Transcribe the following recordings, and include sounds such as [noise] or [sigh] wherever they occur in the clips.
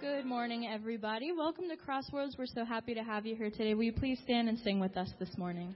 Good morning, everybody. Welcome to Crossroads. We're so happy to have you here today. Will you please stand and sing with us this morning?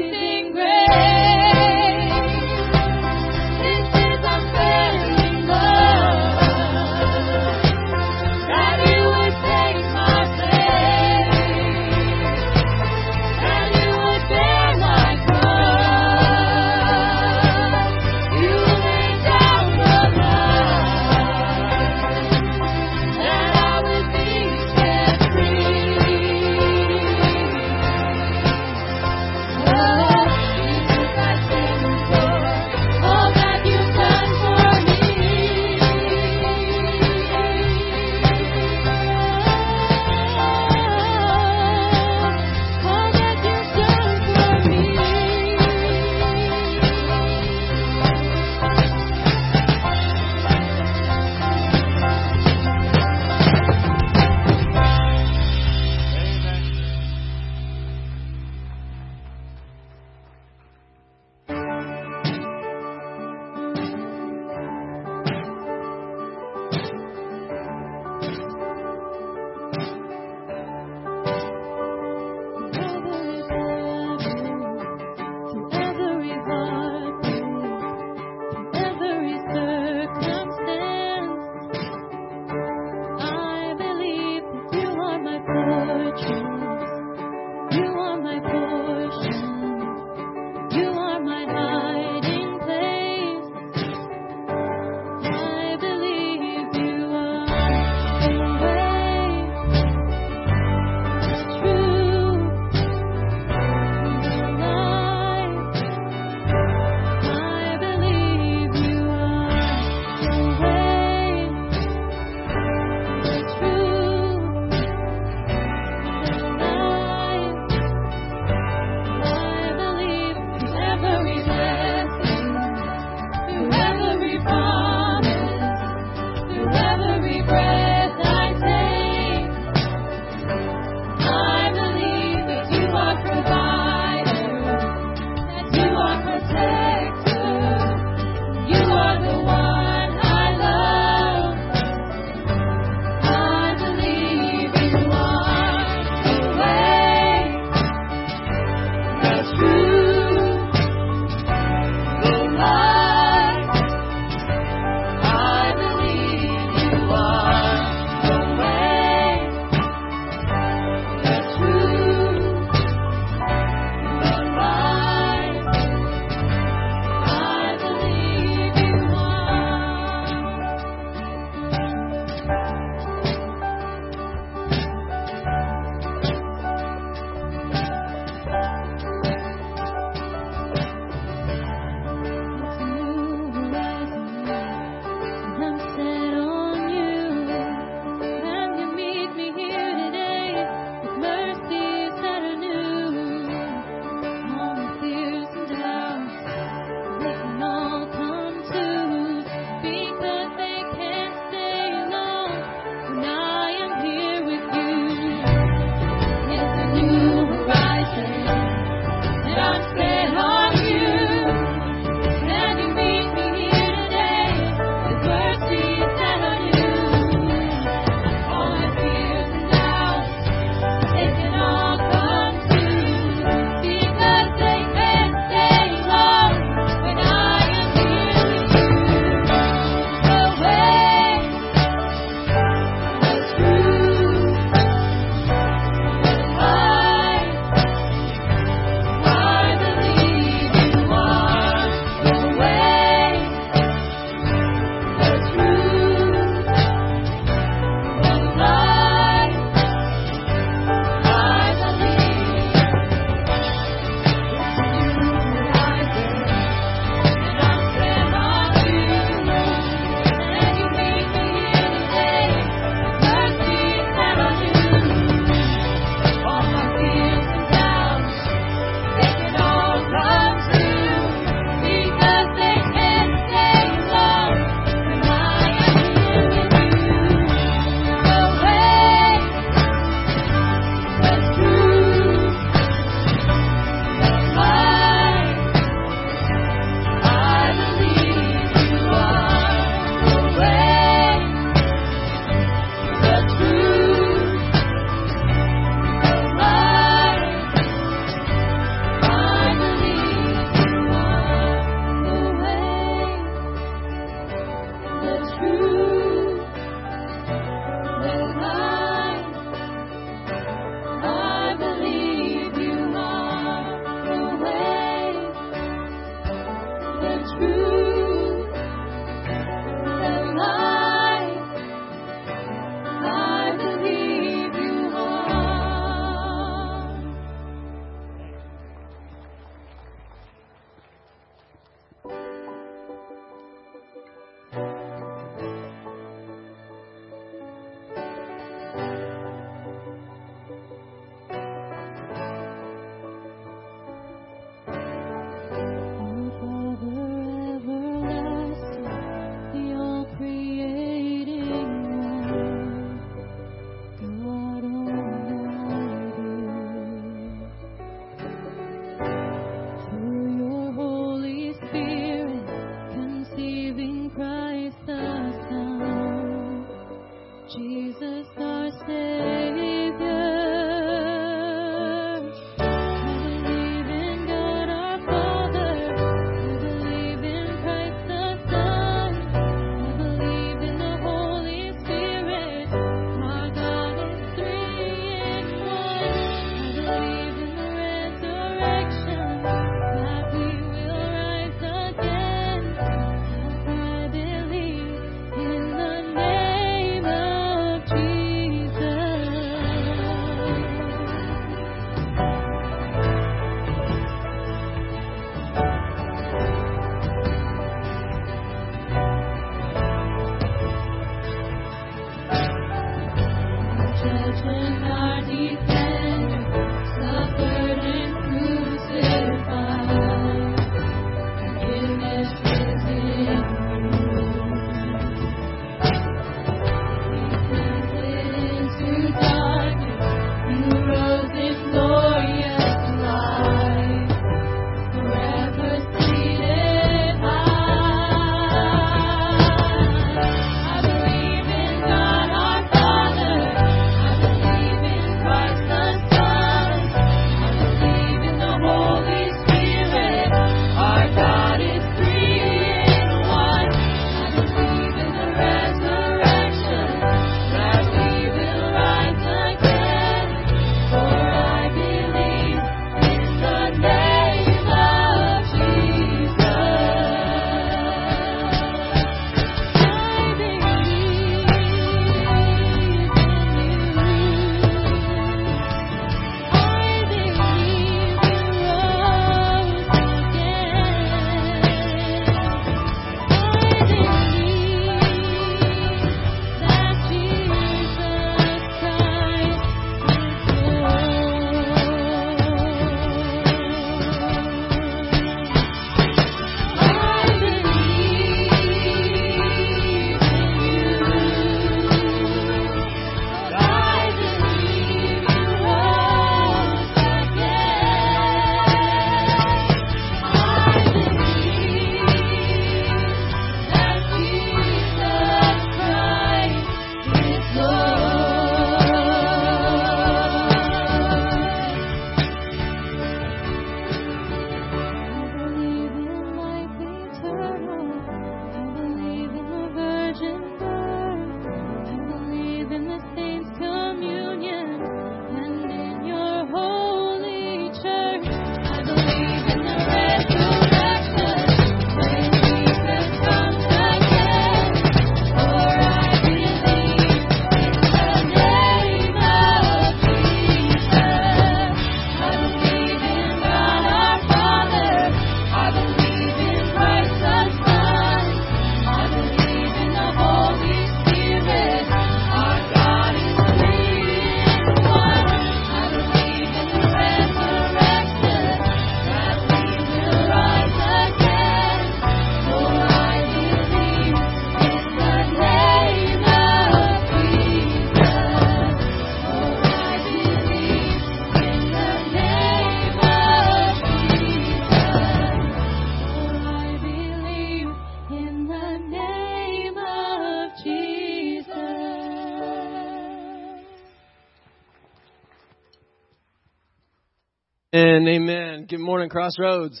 And amen. Good morning, Crossroads.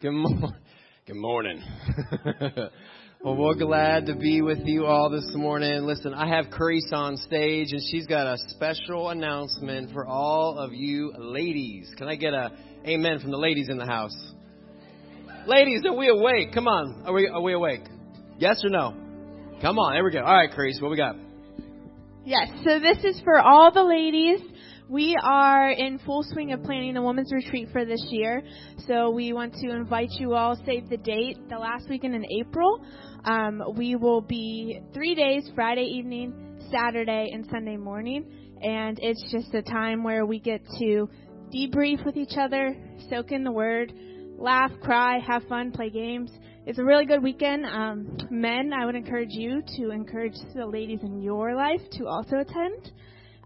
Good morning. [laughs] Good morning. [laughs] well, we're glad to be with you all this morning. Listen, I have Carice on stage, and she's got a special announcement for all of you ladies. Can I get a amen from the ladies in the house? Ladies, are we awake? Come on. Are we, are we awake? Yes or no? Come on. There we go. All right, Carice, what we got? Yes, so this is for all the ladies we are in full swing of planning the women's retreat for this year. So we want to invite you all, save the date, the last weekend in April. Um, we will be three days, Friday evening, Saturday, and Sunday morning. And it's just a time where we get to debrief with each other, soak in the word, laugh, cry, have fun, play games. It's a really good weekend. Um, men, I would encourage you to encourage the ladies in your life to also attend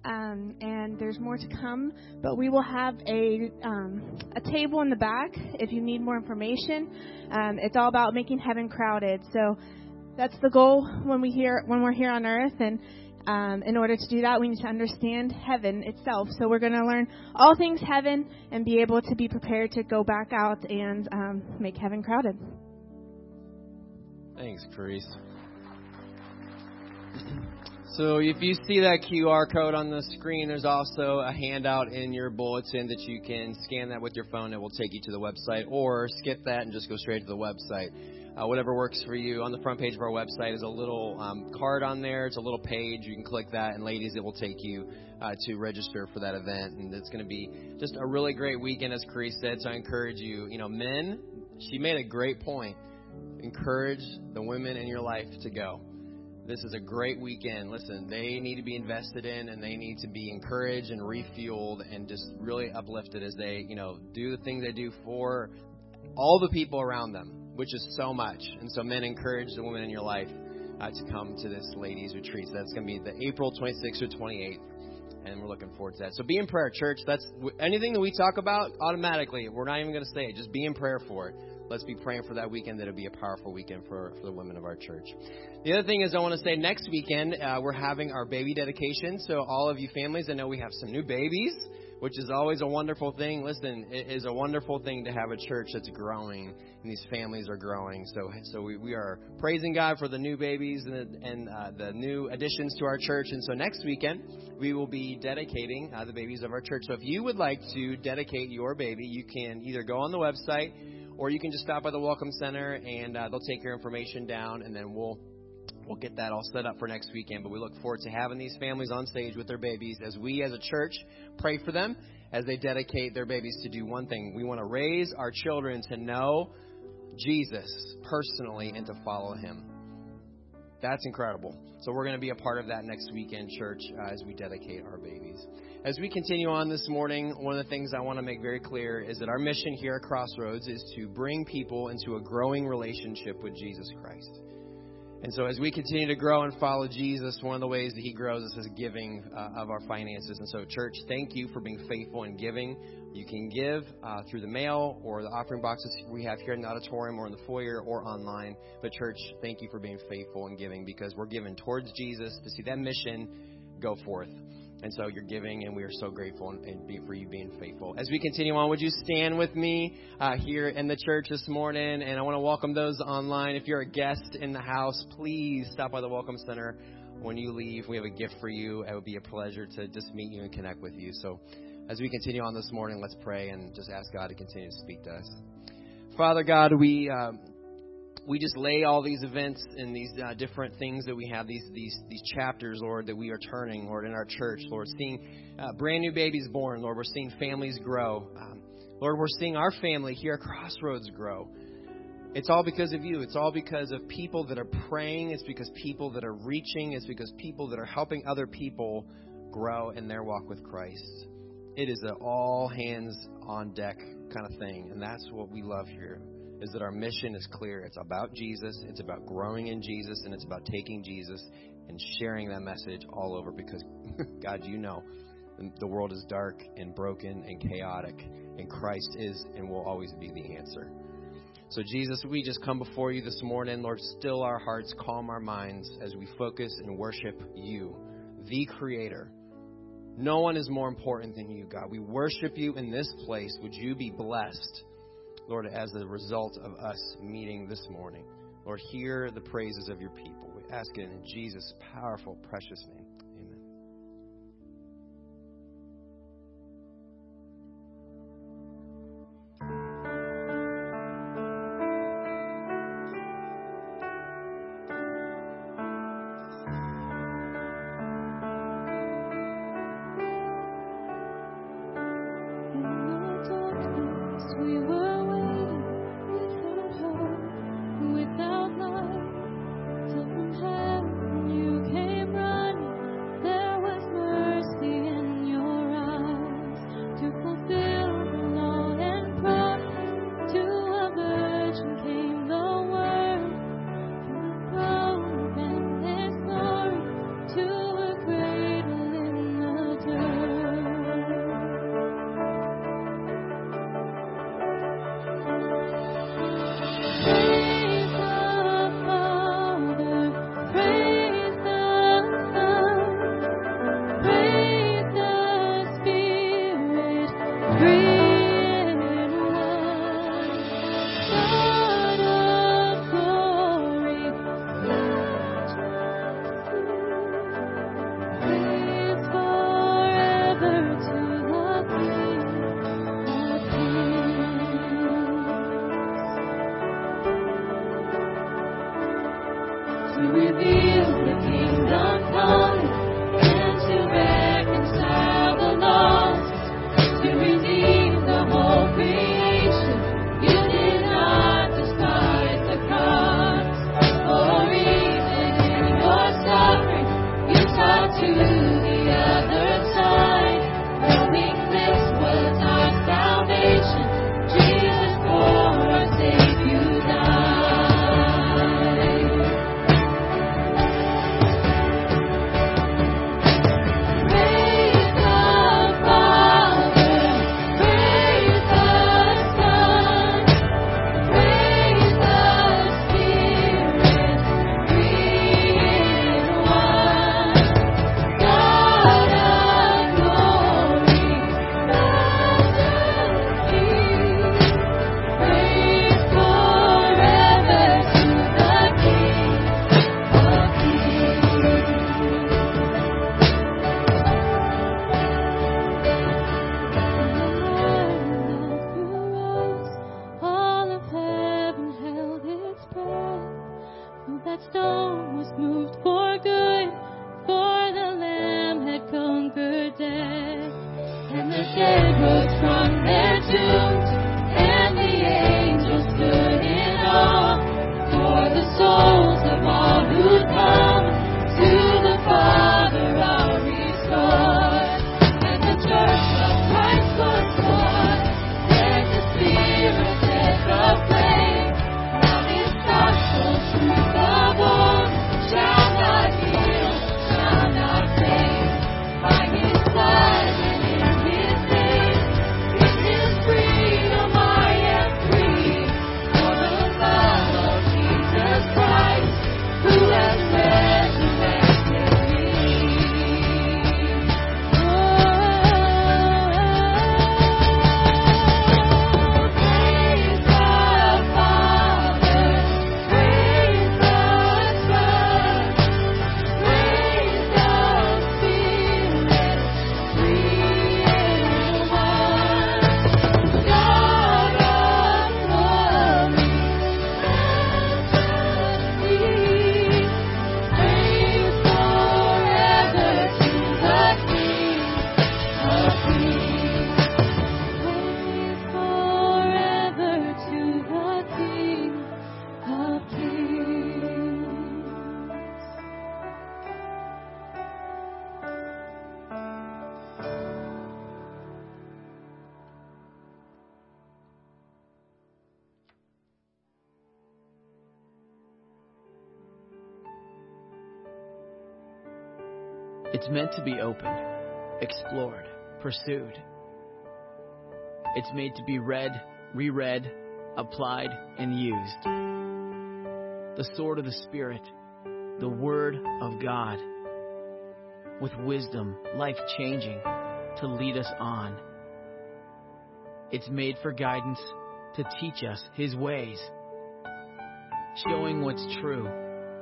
um, and there's more to come. But we will have a um, a table in the back if you need more information. Um, it's all about making heaven crowded. So that's the goal when we here when we're here on earth and. Um, in order to do that, we need to understand heaven itself. So we're going to learn all things heaven and be able to be prepared to go back out and um, make heaven crowded. Thanks, Carice. So if you see that QR code on the screen, there's also a handout in your bulletin that you can scan that with your phone. It will take you to the website, or skip that and just go straight to the website. Uh, whatever works for you. On the front page of our website is a little um, card on there. It's a little page. You can click that, and ladies, it will take you uh, to register for that event. And it's going to be just a really great weekend, as Carice said. So I encourage you. You know, men. She made a great point. Encourage the women in your life to go. This is a great weekend. Listen, they need to be invested in and they need to be encouraged and refueled and just really uplifted as they, you know, do the things they do for all the people around them, which is so much. And so, men, encourage the women in your life uh, to come to this ladies' retreat. So that's going to be the April 26th or 28th. And we're looking forward to that. So be in prayer, church. That's anything that we talk about automatically. We're not even going to say it. Just be in prayer for it let's be praying for that weekend that it'll be a powerful weekend for, for the women of our church. The other thing is, I want to say next weekend uh, we're having our baby dedication. So, all of you families, I know we have some new babies, which is always a wonderful thing. Listen, it is a wonderful thing to have a church that's growing and these families are growing. So, so we, we are praising God for the new babies and, and uh, the new additions to our church. And so, next weekend we will be dedicating uh, the babies of our church. So, if you would like to dedicate your baby, you can either go on the website or you can just stop by the Welcome Center and uh, they'll take your information down, and then we'll we'll get that all set up for next weekend. But we look forward to having these families on stage with their babies as we, as a church, pray for them as they dedicate their babies to do one thing. We want to raise our children to know Jesus personally and to follow Him. That's incredible. So we're going to be a part of that next weekend, church, uh, as we dedicate our babies. As we continue on this morning, one of the things I want to make very clear is that our mission here at Crossroads is to bring people into a growing relationship with Jesus Christ. And so, as we continue to grow and follow Jesus, one of the ways that He grows us is giving uh, of our finances. And so, church, thank you for being faithful in giving. You can give uh, through the mail or the offering boxes we have here in the auditorium or in the foyer or online. But, church, thank you for being faithful in giving because we're given towards Jesus to see that mission go forth. And so you're giving, and we are so grateful and, and for you being faithful. As we continue on, would you stand with me uh, here in the church this morning? And I want to welcome those online. If you're a guest in the house, please stop by the Welcome Center when you leave. We have a gift for you. It would be a pleasure to just meet you and connect with you. So as we continue on this morning, let's pray and just ask God to continue to speak to us. Father God, we. Uh, we just lay all these events and these uh, different things that we have, these, these, these chapters, Lord, that we are turning, Lord, in our church, Lord, seeing uh, brand new babies born, Lord, we're seeing families grow. Um, Lord, we're seeing our family here at Crossroads grow. It's all because of you. It's all because of people that are praying. It's because people that are reaching. It's because people that are helping other people grow in their walk with Christ. It is an all hands on deck kind of thing, and that's what we love here is that our mission is clear. It's about Jesus, it's about growing in Jesus, and it's about taking Jesus and sharing that message all over because, [laughs] God, you know, the world is dark and broken and chaotic, and Christ is and will always be the answer. So, Jesus, we just come before you this morning. Lord, still our hearts, calm our minds as we focus and worship you, the Creator, No one is more important than you, God. We worship you in this place. Would you be blessed, Lord, as a result of us meeting this morning? Lord, hear the praises of your people. We ask it in Jesus' powerful, precious name. Meant to be opened, explored, pursued. It's made to be read, reread, applied, and used. The sword of the Spirit, the Word of God. with wisdom, life changing, to lead us on. It's made for guidance to teach us His ways, showing what's true,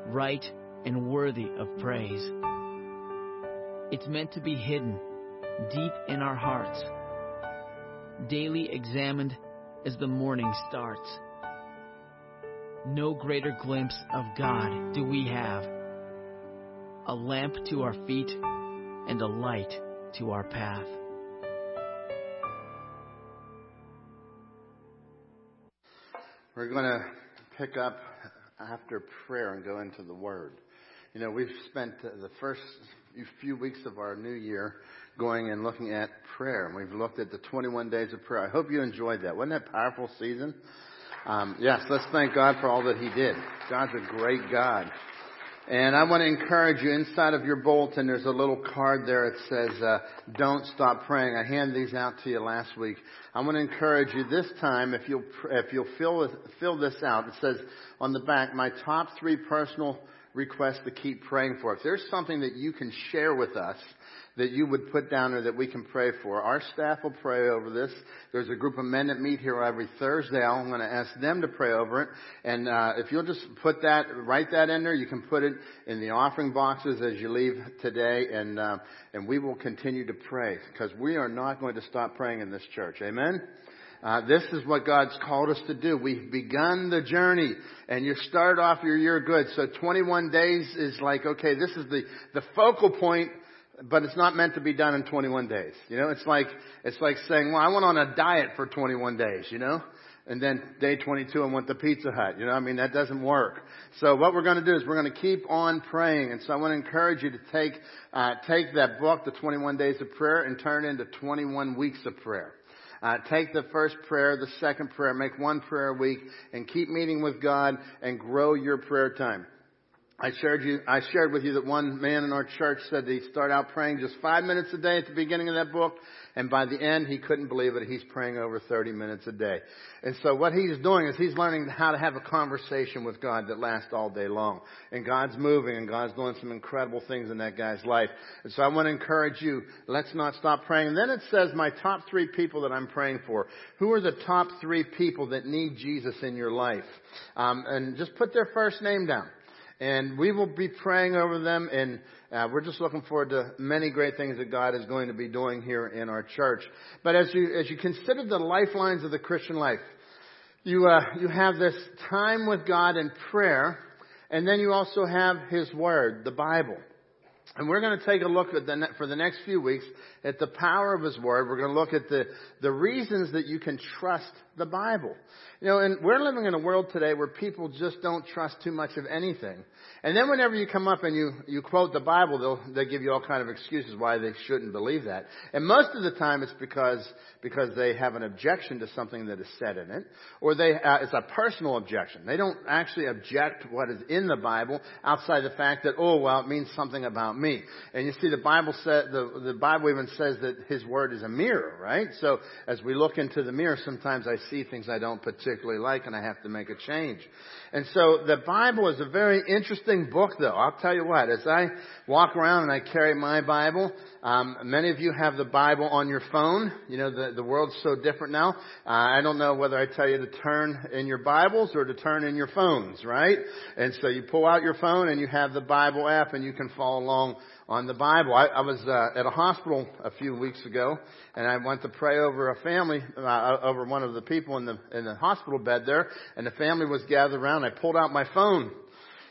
right, and worthy of praise. It's meant to be hidden deep in our hearts, daily examined as the morning starts. No greater glimpse of God do we have. A lamp to our feet and a light to our path. We're going to pick up after prayer and go into the Word. You know, we've spent the first few weeks of our new year going and looking at prayer, and we've looked at the 21 days of prayer. I hope you enjoyed that. Wasn't that a powerful season? Um, yes, let's thank God for all that He did. God's a great God. And I want to encourage you, inside of your bulletin, there's a little card there. It says, uh, don't stop praying. I handed these out to you last week. I want to encourage you this time, if you'll, if you'll fill, fill this out, it says on the back, my top three personal requests to keep praying for. If there's something that you can share with us, that you would put down there that we can pray for. Our staff will pray over this. There's a group of men that meet here every Thursday. I'm going to ask them to pray over it. And uh, if you'll just put that, write that in there, you can put it in the offering boxes as you leave today, and uh, and we will continue to pray because we are not going to stop praying in this church. Amen. Uh, this is what God's called us to do. We've begun the journey, and you start off your year good. So 21 days is like, okay, this is the, the focal point but it's not meant to be done in 21 days. You know, it's like, it's like saying, well, I went on a diet for 21 days, you know? And then day 22 I went to Pizza Hut. You know, I mean, that doesn't work. So what we're going to do is we're going to keep on praying. And so I want to encourage you to take, uh, take that book, the 21 days of prayer, and turn it into 21 weeks of prayer. Uh, take the first prayer, the second prayer, make one prayer a week, and keep meeting with God and grow your prayer time. I shared you, I shared with you that one man in our church said that he started out praying just five minutes a day at the beginning of that book, and by the end he couldn't believe it. He's praying over 30 minutes a day. And so what he's doing is he's learning how to have a conversation with God that lasts all day long. And God's moving and God's doing some incredible things in that guy's life. And so I want to encourage you, let's not stop praying. And then it says my top three people that I'm praying for. Who are the top three people that need Jesus in your life? Um, and just put their first name down and we will be praying over them and uh, we're just looking forward to many great things that God is going to be doing here in our church. But as you as you consider the lifelines of the Christian life, you uh, you have this time with God in prayer, and then you also have His Word, the Bible. And we're going to take a look at the, for the next few weeks at the power of His Word. We're going to look at the, the reasons that you can trust the Bible. You know, and we're living in a world today where people just don't trust too much of anything. And then whenever you come up and you, you quote the Bible, they'll, they'll give you all kind of excuses why they shouldn't believe that. And most of the time it's because, because they have an objection to something that is said in it, or they, uh, it's a personal objection. They don't actually object what is in the Bible outside the fact that, oh, well, it means something about me. And you see the Bible said, the, the Bible even says that His Word is a mirror, right? So as we look into the mirror, sometimes I see things I don't particularly like and I have to make a change. And so the Bible is a very interesting book though. I'll tell you what, as I walk around and I carry my Bible, um, many of you have the Bible on your phone. You know, the, the world's so different now. Uh, I don't know whether I tell you to turn in your Bibles or to turn in your phones, right? And so you pull out your phone and you have the Bible app and you can follow along on the Bible. I, I was uh, at a hospital a few weeks ago, and I went to pray over a family, uh, over one of the people in the in the hospital bed there, and the family was gathered around. I pulled out my phone,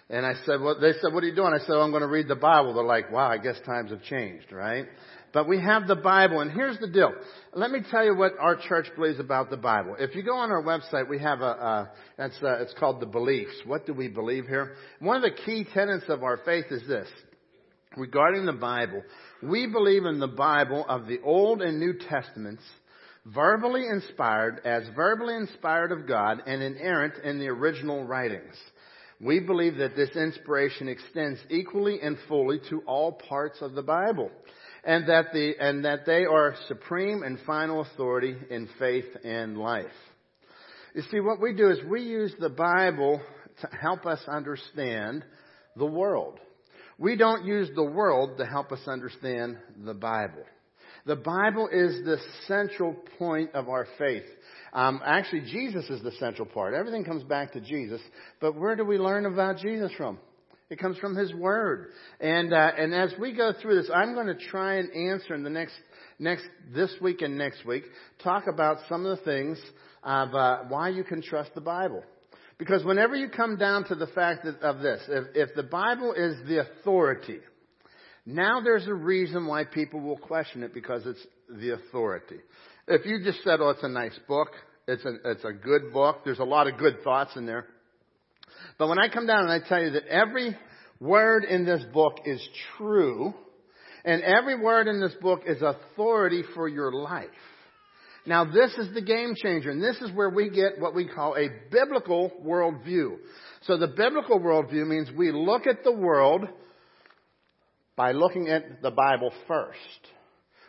and I said, "Well," they said, "What are you doing?" I said, oh, "I'm going to read the Bible." They're like, "Wow, I guess times have changed, right?" But we have the Bible, and here's the deal. Let me tell you what our church believes about the Bible. If you go on our website, we have a, uh, that's, uh, it's called the beliefs. What do we believe here? One of the key tenets of our faith is this regarding the Bible, we believe in the Bible of the Old and New Testaments, verbally inspired, as verbally inspired of God and inerrant in the original writings. We believe that this inspiration extends equally and fully to all parts of the Bible, and that the, and that they are supreme and final authority in faith and life. You see, what we do is we use the Bible to help us understand the world. We don't use the world to help us understand the Bible. The Bible is the central point of our faith. Um, actually, Jesus is the central part. Everything comes back to Jesus. But where do we learn about Jesus from? It comes from His Word. And uh, and as we go through this, I'm going to try and answer in the next next this week and next week talk about some of the things of uh, why you can trust the Bible. Because whenever you come down to the fact of this, if, if the Bible is the authority, now there's a reason why people will question it because it's the authority. If you just said, oh, it's a nice book, it's a, it's a good book, there's a lot of good thoughts in there. But when I come down and I tell you that every word in this book is true, and every word in this book is authority for your life. Now this is the game changer, and this is where we get what we call a biblical worldview. So the biblical worldview means we look at the world by looking at the Bible first.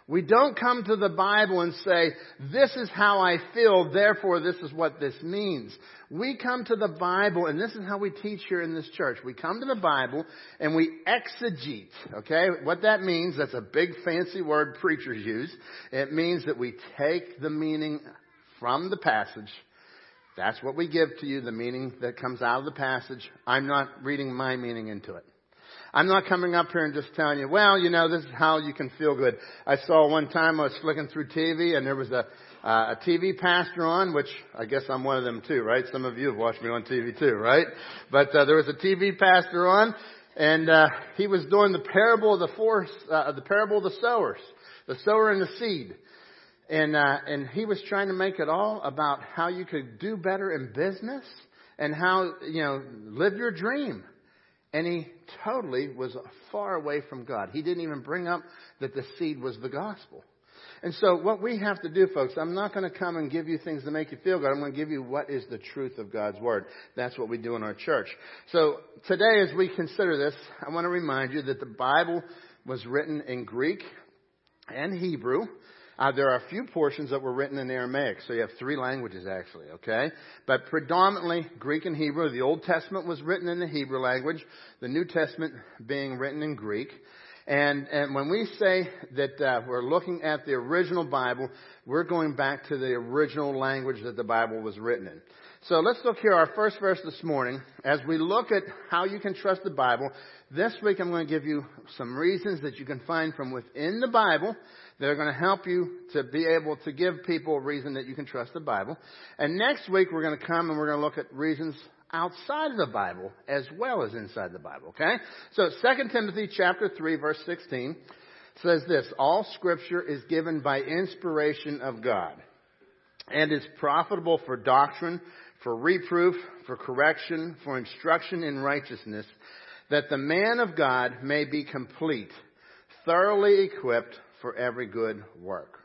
We don't come to the Bible and say, this is how I feel, therefore this is what this means. We come to the Bible, and this is how we teach here in this church. We come to the Bible and we exegete, okay? What that means, that's a big fancy word preachers use. It means that we take the meaning from the passage. That's what we give to you, the meaning that comes out of the passage. I'm not reading my meaning into it. I'm not coming up here and just telling you, well, you know, this is how you can feel good. I saw one time I was flicking through TV and there was a, uh, a TV pastor on, which I guess I'm one of them too, right? Some of you have watched me on TV too, right? But uh, there was a TV pastor on, and uh, he was doing the parable of the force, uh, the parable of the sowers, the sower and the seed, and uh, and he was trying to make it all about how you could do better in business and how you know live your dream. And he totally was far away from God. He didn't even bring up that the seed was the gospel. And so what we have to do, folks, I'm not going to come and give you things to make you feel good. I'm going to give you what is the truth of God's Word. That's what we do in our church. So today, as we consider this, I want to remind you that the Bible was written in Greek and Hebrew. Uh, there are a few portions that were written in Aramaic, so you have three languages actually, okay? But predominantly Greek and Hebrew. The Old Testament was written in the Hebrew language, the New Testament being written in Greek. And, and when we say that uh, we're looking at the original Bible, we're going back to the original language that the Bible was written in. So let's look here, our first verse this morning. As we look at how you can trust the Bible, this week I'm going to give you some reasons that you can find from within the Bible that are going to help you to be able to give people a reason that you can trust the Bible. And next week we're going to come and we're going to look at reasons outside of the Bible as well as inside the Bible, okay? So 2 Timothy chapter 3 verse 16 says this, all scripture is given by inspiration of God and is profitable for doctrine, for reproof, for correction, for instruction in righteousness, that the man of God may be complete, thoroughly equipped for every good work.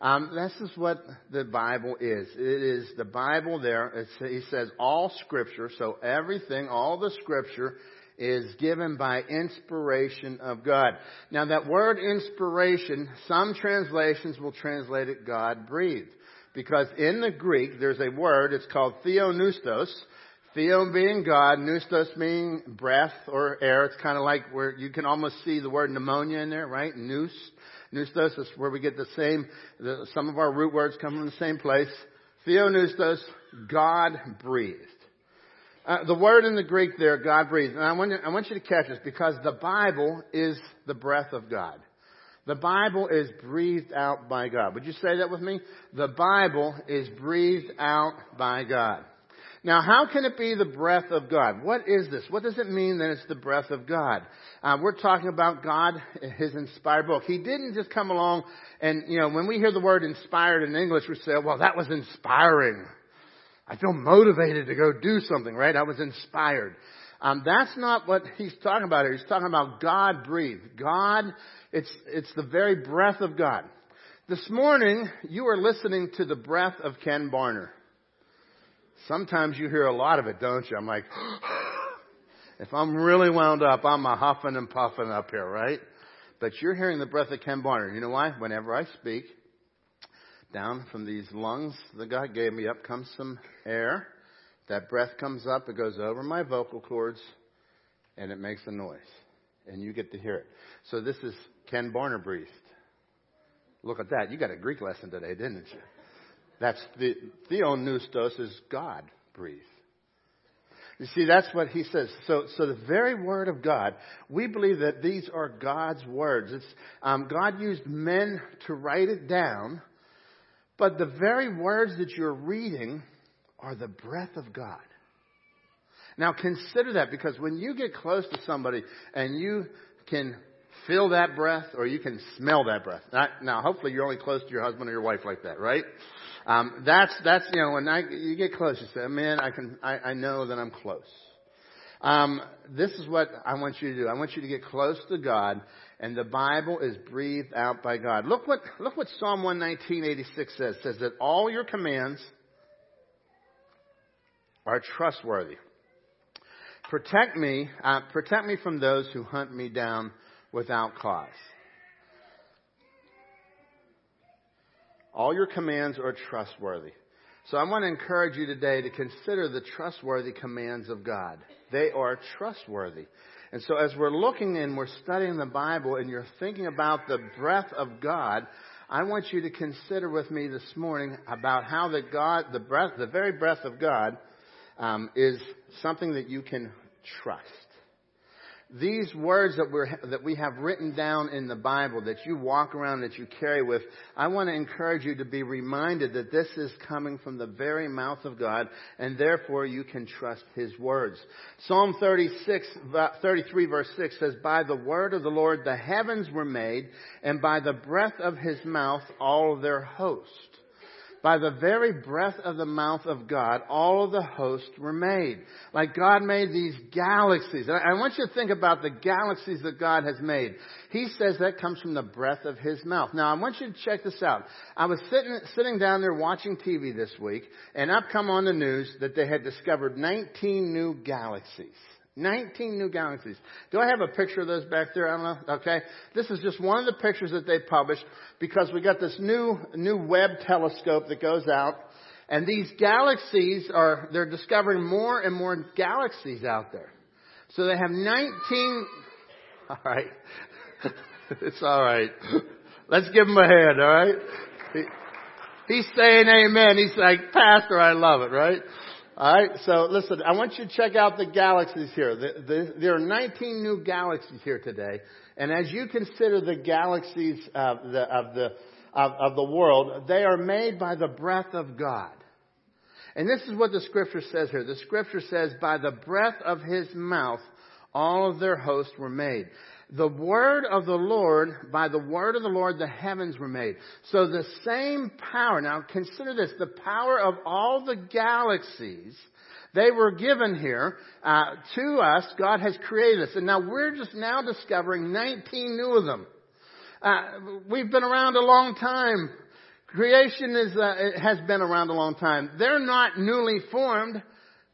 Um, this is what the Bible is. It is the Bible there. he says all scripture, so everything, all the scripture is given by inspiration of God. Now that word inspiration, some translations will translate it God breathed. Because in the Greek, there's a word, it's called theopneustos. Theo being God, pneustos meaning breath or air. It's kind of like where you can almost see the word pneumonia in there, right? Nous. Pneustos is where we get the same, the, some of our root words come from the same place. Theopneustos, God breathed. Uh, the word in the Greek there, God breathed. And I want, you, I want you to catch this because the Bible is the breath of God. The Bible is breathed out by God. Would you say that with me? The Bible is breathed out by God. Now, how can it be the breath of God? What is this? What does it mean that it's the breath of God? Uh, we're talking about God, His inspired book. He didn't just come along and, you know, when we hear the word inspired in English, we say, well, that was inspiring. I feel motivated to go do something, right? I was inspired. Um, that's not what he's talking about here. He's talking about God breathed. God it's, it's the very breath of God. This morning, you are listening to the breath of Ken Barner. Sometimes you hear a lot of it, don't you? I'm like, [gasps] if I'm really wound up, I'm a huffing and puffing up here, right? But you're hearing the breath of Ken Barner. You know why? Whenever I speak, down from these lungs that God gave me, up comes some air. That breath comes up, it goes over my vocal cords, and it makes a noise. and you get to hear it. So this is Ken Barner breathed. Look at that. You got a Greek lesson today, didn't you? That's the Theopneustos is God breathed. You see, that's what he says. So, so the very word of God, we believe that these are God's words. It's, um, God used men to write it down, but the very words that you're reading are the breath of God. Now consider that because when you get close to somebody and you can feel that breath or you can smell that breath. Now, hopefully you're only close to your husband or your wife like that, right? Um, that's that's you know when I, you get close, you say, "Man, I can I, I know that I'm close." Um, this is what I want you to do. I want you to get close to God, and the Bible is breathed out by God. Look what look what Psalm 119:86 says. It says that all your commands are trustworthy. Protect me, uh, protect me from those who hunt me down without cause. All your commands are trustworthy. So I want to encourage you today to consider the trustworthy commands of God. They are trustworthy. And so as we're looking and we're studying the Bible and you're thinking about the breath of God, I want you to consider with me this morning about how the God, the breath, the very breath of God, um, is something that you can trust these words that, we're, that we have written down in the Bible that you walk around, that you carry with, I want to encourage you to be reminded that this is coming from the very mouth of God, and therefore you can trust His words. Psalm 36, uh, 33 verse 6 says, By the word of the Lord the heavens were made, and by the breath of His mouth all their host. By the very breath of the mouth of God, all of the hosts were made. Like God made these galaxies. I want you to think about the galaxies that God has made. He says that comes from the breath of His mouth. Now I want you to check this out. I was sitting, sitting down there watching TV this week, and up come on the news that they had discovered 19 new galaxies. 19 new galaxies. Do I have a picture of those back there? I don't know. Okay. This is just one of the pictures that they published because we got this new, new Webb telescope that goes out and these galaxies are, they're discovering more and more galaxies out there. So they have 19, [laughs] alright. [laughs] it's alright. [laughs] Let's give him a hand, alright? He, he's saying amen. He's like, Pastor, I love it, right? Alright, so listen, I want you to check out the galaxies here. The, the, there are 19 new galaxies here today. And as you consider the galaxies of the, of the, of, of the world, they are made by the breath of God. And this is what the scripture says here. The scripture says, by the breath of his mouth, all of their hosts were made the word of the Lord, by the word of the Lord, the heavens were made. So the same power, now consider this, the power of all the galaxies, they were given here uh, to us. God has created us. And now we're just now discovering 19 new of them. Uh, we've been around a long time. Creation is, uh, has been around a long time. They're not newly formed.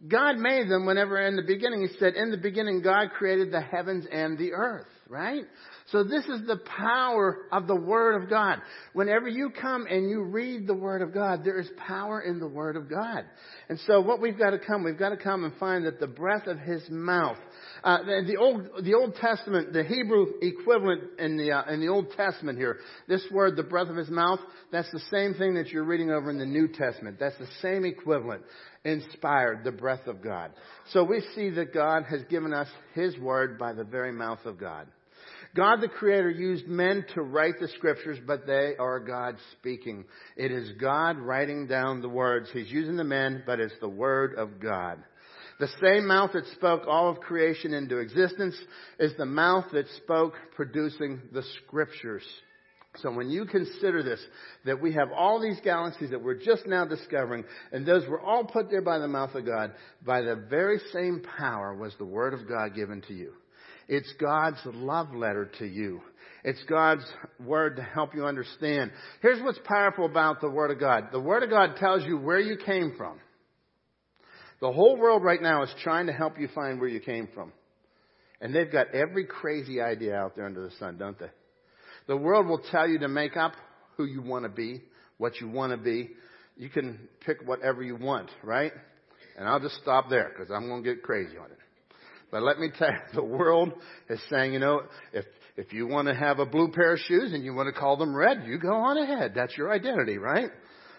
God made them whenever in the beginning, He said, in the beginning God created the heavens and the earth right? So this is the power of the Word of God. Whenever you come and you read the Word of God, there is power in the Word of God. And so what we've got to come, we've got to come and find that the breath of His mouth, uh, the, the, Old, the Old Testament, the Hebrew equivalent in the, uh, in the Old Testament here, this word, the breath of His mouth, that's the same thing that you're reading over in the New Testament. That's the same equivalent inspired, the breath of God. So we see that God has given us His Word by the very mouth of God. God the Creator used men to write the scriptures, but they are God speaking. It is God writing down the words. He's using the men, but it's the Word of God. The same mouth that spoke all of creation into existence is the mouth that spoke producing the scriptures. So when you consider this, that we have all these galaxies that we're just now discovering, and those were all put there by the mouth of God, by the very same power was the Word of God given to you. It's God's love letter to you. It's God's word to help you understand. Here's what's powerful about the Word of God. The Word of God tells you where you came from. The whole world right now is trying to help you find where you came from. And they've got every crazy idea out there under the sun, don't they? The world will tell you to make up who you want to be, what you want to be. You can pick whatever you want, right? And I'll just stop there because I'm going to get crazy on it. But let me tell you, [laughs] the world is saying, you know, if, if you want to have a blue pair of shoes and you want to call them red, you go on ahead. That's your identity, right?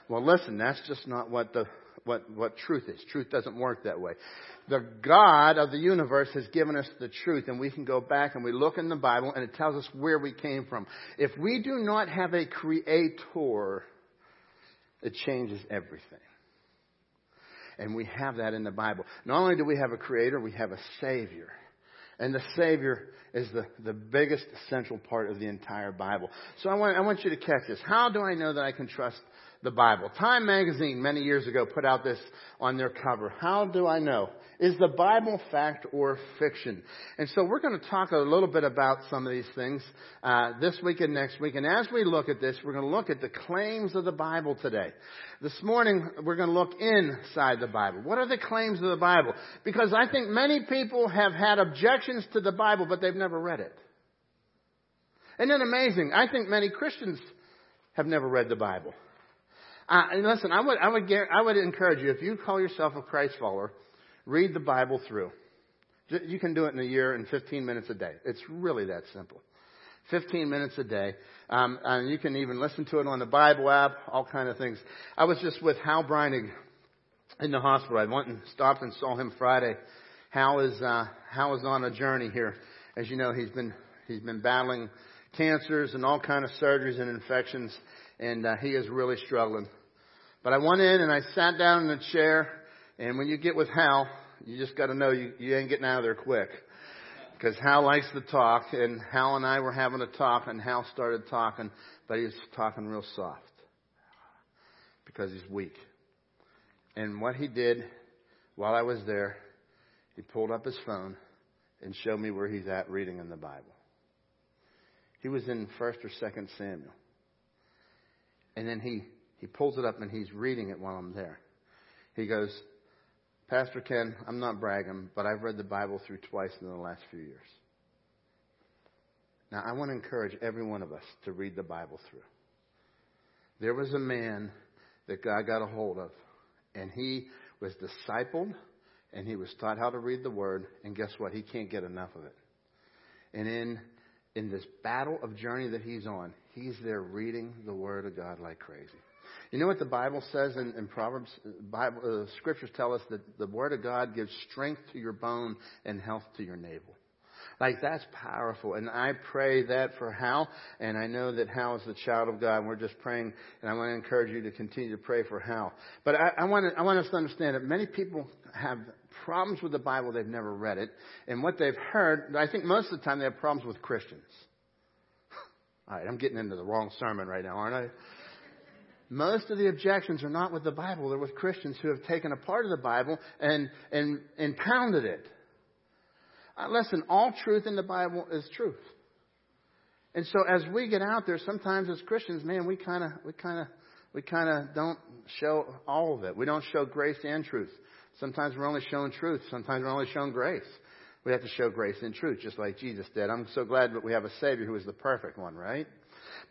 Well, listen, that's just not what the, what, what truth is. Truth doesn't work that way. The God of the universe has given us the truth and we can go back and we look in the Bible and it tells us where we came from. If we do not have a creator, it changes everything. And we have that in the Bible. Not only do we have a creator, we have a savior. And the Savior is the, the biggest central part of the entire Bible. So I want, I want you to catch this. How do I know that I can trust the Bible? Time magazine many years ago put out this on their cover. How do I know? Is the Bible fact or fiction? And so we're going to talk a little bit about some of these things uh, this week and next week. And as we look at this, we're going to look at the claims of the Bible today. This morning, we're going to look inside the Bible. What are the claims of the Bible? Because I think many people have had objections to the Bible, but they've never read it. Isn't it amazing? I think many Christians have never read the Bible. Uh, and listen, I would, I would, I would encourage you, if you call yourself a Christ follower, Read the Bible through. You can do it in a year in 15 minutes a day. It's really that simple. 15 minutes a day. Um, and you can even listen to it on the Bible app, all kind of things. I was just with Hal Breinig in the hospital. I went and stopped and saw him Friday. Hal is, uh, Hal is on a journey here. As you know, he's been, he's been battling cancers and all kind of surgeries and infections, and uh, he is really struggling. But I went in and I sat down in a chair and when you get with Hal, you just got to know you, you ain't getting out of there quick. Because Hal likes to talk, and Hal and I were having a talk, and Hal started talking, but he was talking real soft. Because he's weak. And what he did while I was there, he pulled up his phone and showed me where he's at reading in the Bible. He was in 1st or 2nd Samuel. And then he, he pulls it up and he's reading it while I'm there. He goes, Pastor Ken, I'm not bragging, but I've read the Bible through twice in the last few years. Now, I want to encourage every one of us to read the Bible through. There was a man that God got a hold of, and he was discipled, and he was taught how to read the Word, and guess what? He can't get enough of it. And in, in this battle of journey that he's on, he's there reading the Word of God like crazy. You know what the Bible says in, in Proverbs? Bible, uh, scriptures tell us that the Word of God gives strength to your bone and health to your navel. Like that's powerful. And I pray that for Hal. And I know that Hal is the child of God. And we're just praying. And I want to encourage you to continue to pray for Hal. But I, I want to, I want us to understand that many people have problems with the Bible. They've never read it. And what they've heard, I think most of the time they have problems with Christians. [laughs] All right, I'm getting into the wrong sermon right now, aren't I? Most of the objections are not with the Bible. They're with Christians who have taken a part of the Bible and, and, and pounded it. Uh, listen, all truth in the Bible is truth. And so as we get out there, sometimes as Christians, man, we kind of, we kind of, we kind of don't show all of it. We don't show grace and truth. Sometimes we're only showing truth. Sometimes we're only showing grace. We have to show grace and truth, just like Jesus did. I'm so glad that we have a Savior who is the perfect one, right?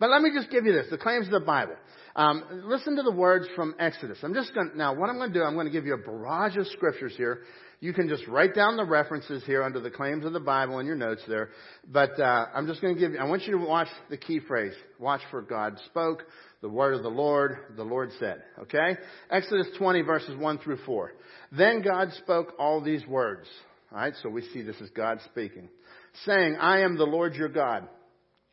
But let me just give you this, the claims of the Bible. Um, listen to the words from Exodus. I'm just going now. What I'm going to do, I'm going to give you a barrage of scriptures here. You can just write down the references here under the claims of the Bible in your notes there. But uh, I'm just going to give you. I want you to watch the key phrase. Watch for God spoke, the word of the Lord, the Lord said. Okay? Exodus 20 verses 1 through 4. Then God spoke all these words. All right, so we see this as God speaking, saying, "I am the Lord your God."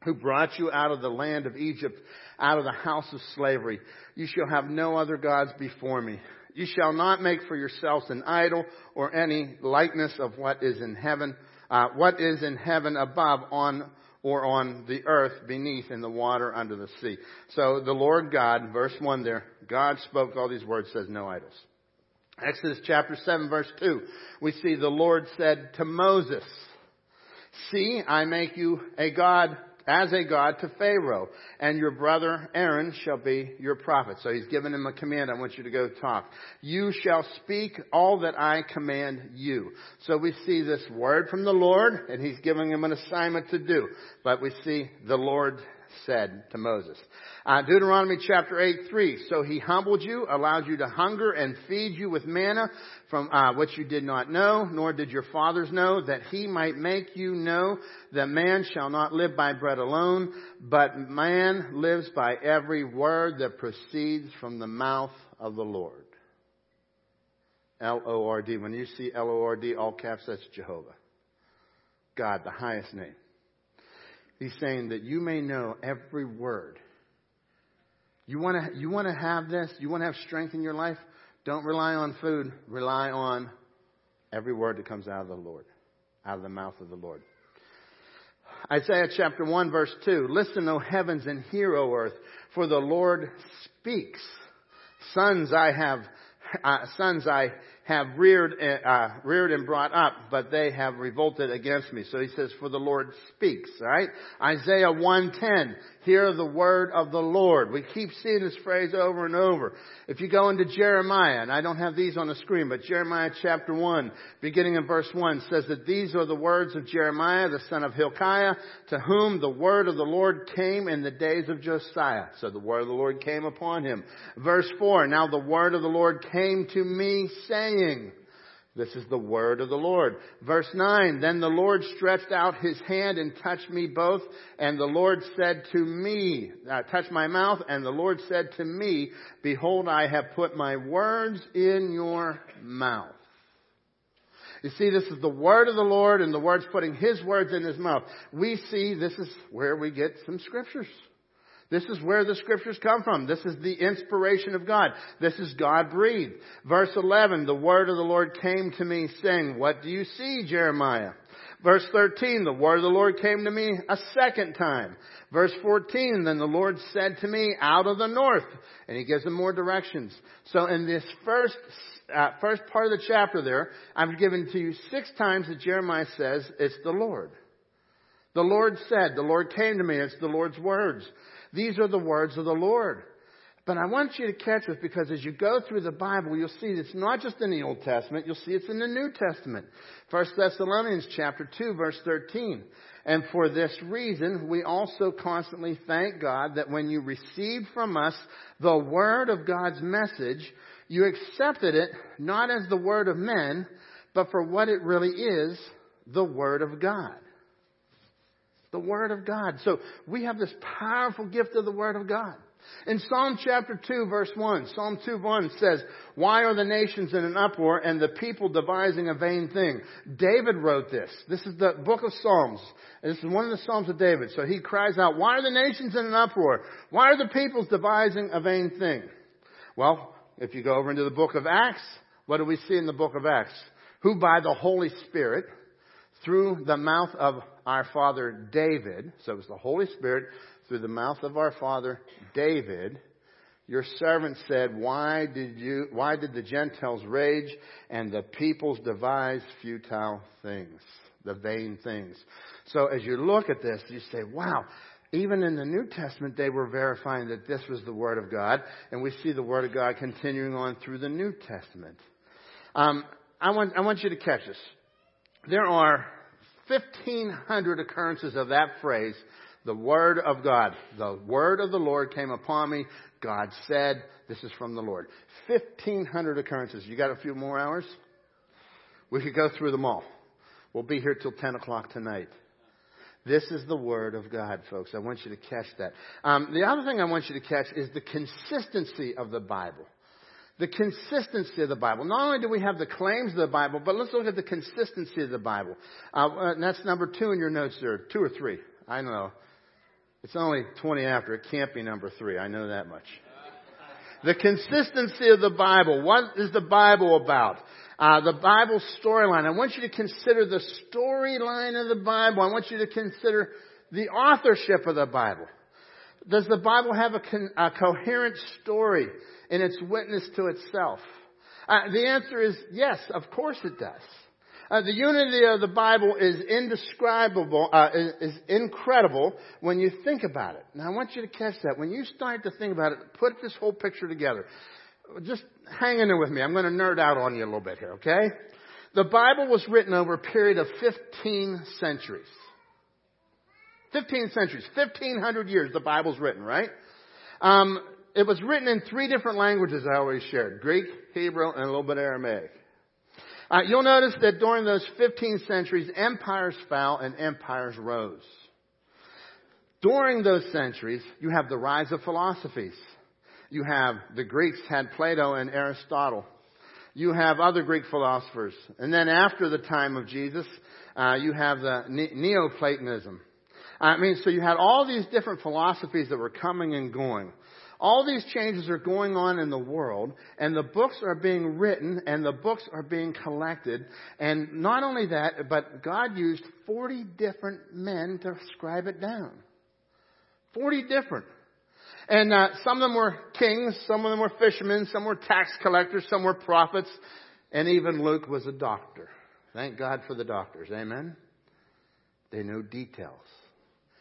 Who brought you out of the land of Egypt, out of the house of slavery. You shall have no other gods before me. You shall not make for yourselves an idol or any likeness of what is in heaven, uh, what is in heaven above on or on the earth beneath in the water under the sea. So the Lord God, verse 1 there, God spoke all these words, says no idols. Exodus chapter 7 verse 2, we see the Lord said to Moses, See, I make you a God as a God to Pharaoh, and your brother Aaron shall be your prophet. So he's given him a command. I want you to go talk. You shall speak all that I command you. So we see this word from the Lord, and he's giving him an assignment to do. But we see the Lord said to Moses. Uh, Deuteronomy chapter 8, 3. So he humbled you, allowed you to hunger, and feed you with manna from uh, which you did not know, nor did your fathers know, that he might make you know that man shall not live by bread alone, but man lives by every word that proceeds from the mouth of the Lord. L-O-R-D. When you see L-O-R-D, all caps, that's Jehovah. God, the highest name. He's saying that you may know every word. You want to you want to have this? You want to have strength in your life? Don't rely on food. Rely on every word that comes out of the Lord, out of the mouth of the Lord. Isaiah chapter 1 verse 2. Listen, O heavens, and hear, O earth, for the Lord speaks. Sons I have, uh, sons I have reared, uh, reared and brought up, but they have revolted against me. So he says, for the Lord speaks, right? Isaiah 110, hear the word of the Lord. We keep seeing this phrase over and over. If you go into Jeremiah, and I don't have these on the screen, but Jeremiah chapter 1, beginning in verse 1, says that these are the words of Jeremiah, the son of Hilkiah, to whom the word of the Lord came in the days of Josiah. So the word of the Lord came upon him. Verse 4, now the word of the Lord came to me saying. This is the word of the Lord. Verse 9, Then the Lord stretched out his hand and touched me both, and the Lord said to me, uh, my mouth, and the Lord said to me, Behold, I have put my words in your mouth. You see, this is the word of the Lord, and the Lord's putting his words in his mouth. We see this is where we get some scriptures. This is where the scriptures come from. This is the inspiration of God. This is God breathed. Verse 11, the word of the Lord came to me saying, what do you see, Jeremiah? Verse 13, the word of the Lord came to me a second time. Verse 14, then the Lord said to me, out of the north. And he gives them more directions. So in this first, uh, first part of the chapter there, I've given to you six times that Jeremiah says, it's the Lord. The Lord said, the Lord came to me, it's the Lord's words. These are the words of the Lord. But I want you to catch this because as you go through the Bible, you'll see it's not just in the Old Testament, you'll see it's in the New Testament. 1 Thessalonians chapter 2 verse 13. And for this reason, we also constantly thank God that when you received from us the word of God's message, you accepted it not as the word of men, but for what it really is, the word of God the Word of God. So we have this powerful gift of the Word of God. In Psalm chapter 2 verse 1, Psalm 2 1 says, Why are the nations in an uproar and the people devising a vain thing? David wrote this. This is the book of Psalms. This is one of the Psalms of David. So he cries out, Why are the nations in an uproar? Why are the peoples devising a vain thing? Well, if you go over into the book of Acts, what do we see in the book of Acts? Who by the Holy Spirit, through the mouth of our father David, so it was the Holy Spirit through the mouth of our father David, your servant said, why did you, why did the Gentiles rage and the peoples devise futile things, the vain things? So as you look at this, you say, wow, even in the New Testament, they were verifying that this was the Word of God, and we see the Word of God continuing on through the New Testament. Um, I want, I want you to catch this. There are 1,500 occurrences of that phrase, the Word of God. The Word of the Lord came upon me. God said, this is from the Lord. 1,500 occurrences. You got a few more hours? We could go through them all. We'll be here till 10 o'clock tonight. This is the Word of God, folks. I want you to catch that. Um, the other thing I want you to catch is the consistency of the Bible the consistency of the Bible. Not only do we have the claims of the Bible, but let's look at the consistency of the Bible. Uh, and that's number two in your notes there. Two or three. I know. It's only 20 after. It can't be number three. I know that much. The consistency of the Bible. What is the Bible about? Uh, the Bible storyline. I want you to consider the storyline of the Bible. I want you to consider the authorship of the Bible. Does the Bible have a, con- a coherent story? In its witness to itself? Uh, the answer is yes, of course it does. Uh, the unity of the Bible is indescribable, uh, is, is, incredible when you think about it. Now I want you to catch that. When you start to think about it, put this whole picture together. Just hang in there with me. I'm going to nerd out on you a little bit here, okay? The Bible was written over a period of 15 centuries. 15 centuries, 1500 years the Bible's written, right? Um, it was written in three different languages I always shared. Greek, Hebrew, and a little bit Aramaic. Uh, you'll notice that during those 15 centuries, empires fell and empires rose. During those centuries, you have the rise of philosophies. You have the Greeks had Plato and Aristotle. You have other Greek philosophers. And then after the time of Jesus, uh, you have the Neoplatonism. I mean, so you had all these different philosophies that were coming and going. All these changes are going on in the world, and the books are being written, and the books are being collected. And not only that, but God used 40 different men to scribe it down. 40 different. And uh, some of them were kings, some of them were fishermen, some were tax collectors, some were prophets, and even Luke was a doctor. Thank God for the doctors. Amen? They know details.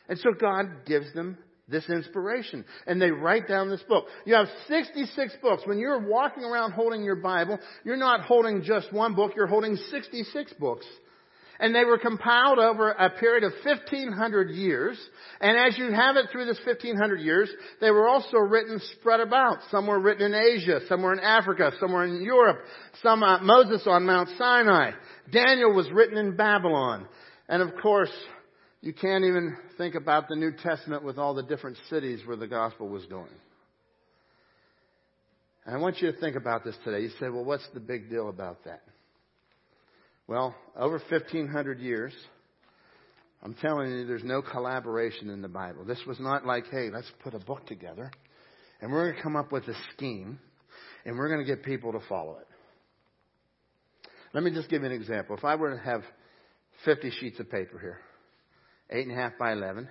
And so God gives them this inspiration. And they write down this book. You have 66 books. When you're walking around holding your Bible, you're not holding just one book, you're holding 66 books. And they were compiled over a period of 1500 years. And as you have it through this 1500 years, they were also written spread about. Some were written in Asia, some were in Africa, some were in Europe, some uh, Moses on Mount Sinai. Daniel was written in Babylon. And of course, you can't even think about the New Testament with all the different cities where the gospel was going. And I want you to think about this today. You say, well, what's the big deal about that? Well, over 1500 years, I'm telling you, there's no collaboration in the Bible. This was not like, hey, let's put a book together and we're going to come up with a scheme and we're going to get people to follow it. Let me just give you an example. If I were to have 50 sheets of paper here, eight and a half by 11.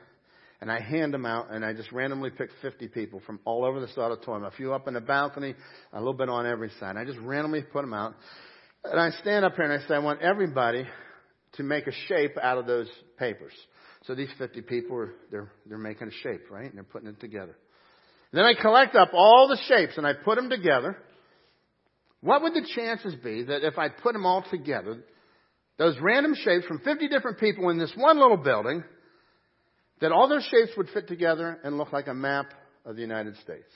And I hand them out, and I just randomly pick 50 people from all over this auditorium. A few up in the balcony, a little bit on every side. I just randomly put them out. And I stand up here and I say, I want everybody to make a shape out of those papers. So these 50 people are, they're, they're making a shape, right? And they're putting it together. And then I collect up all the shapes and I put them together. What would the chances be that if I put them all together, those random shapes from 50 different people in this one little building, that all those shapes would fit together and look like a map of the United States.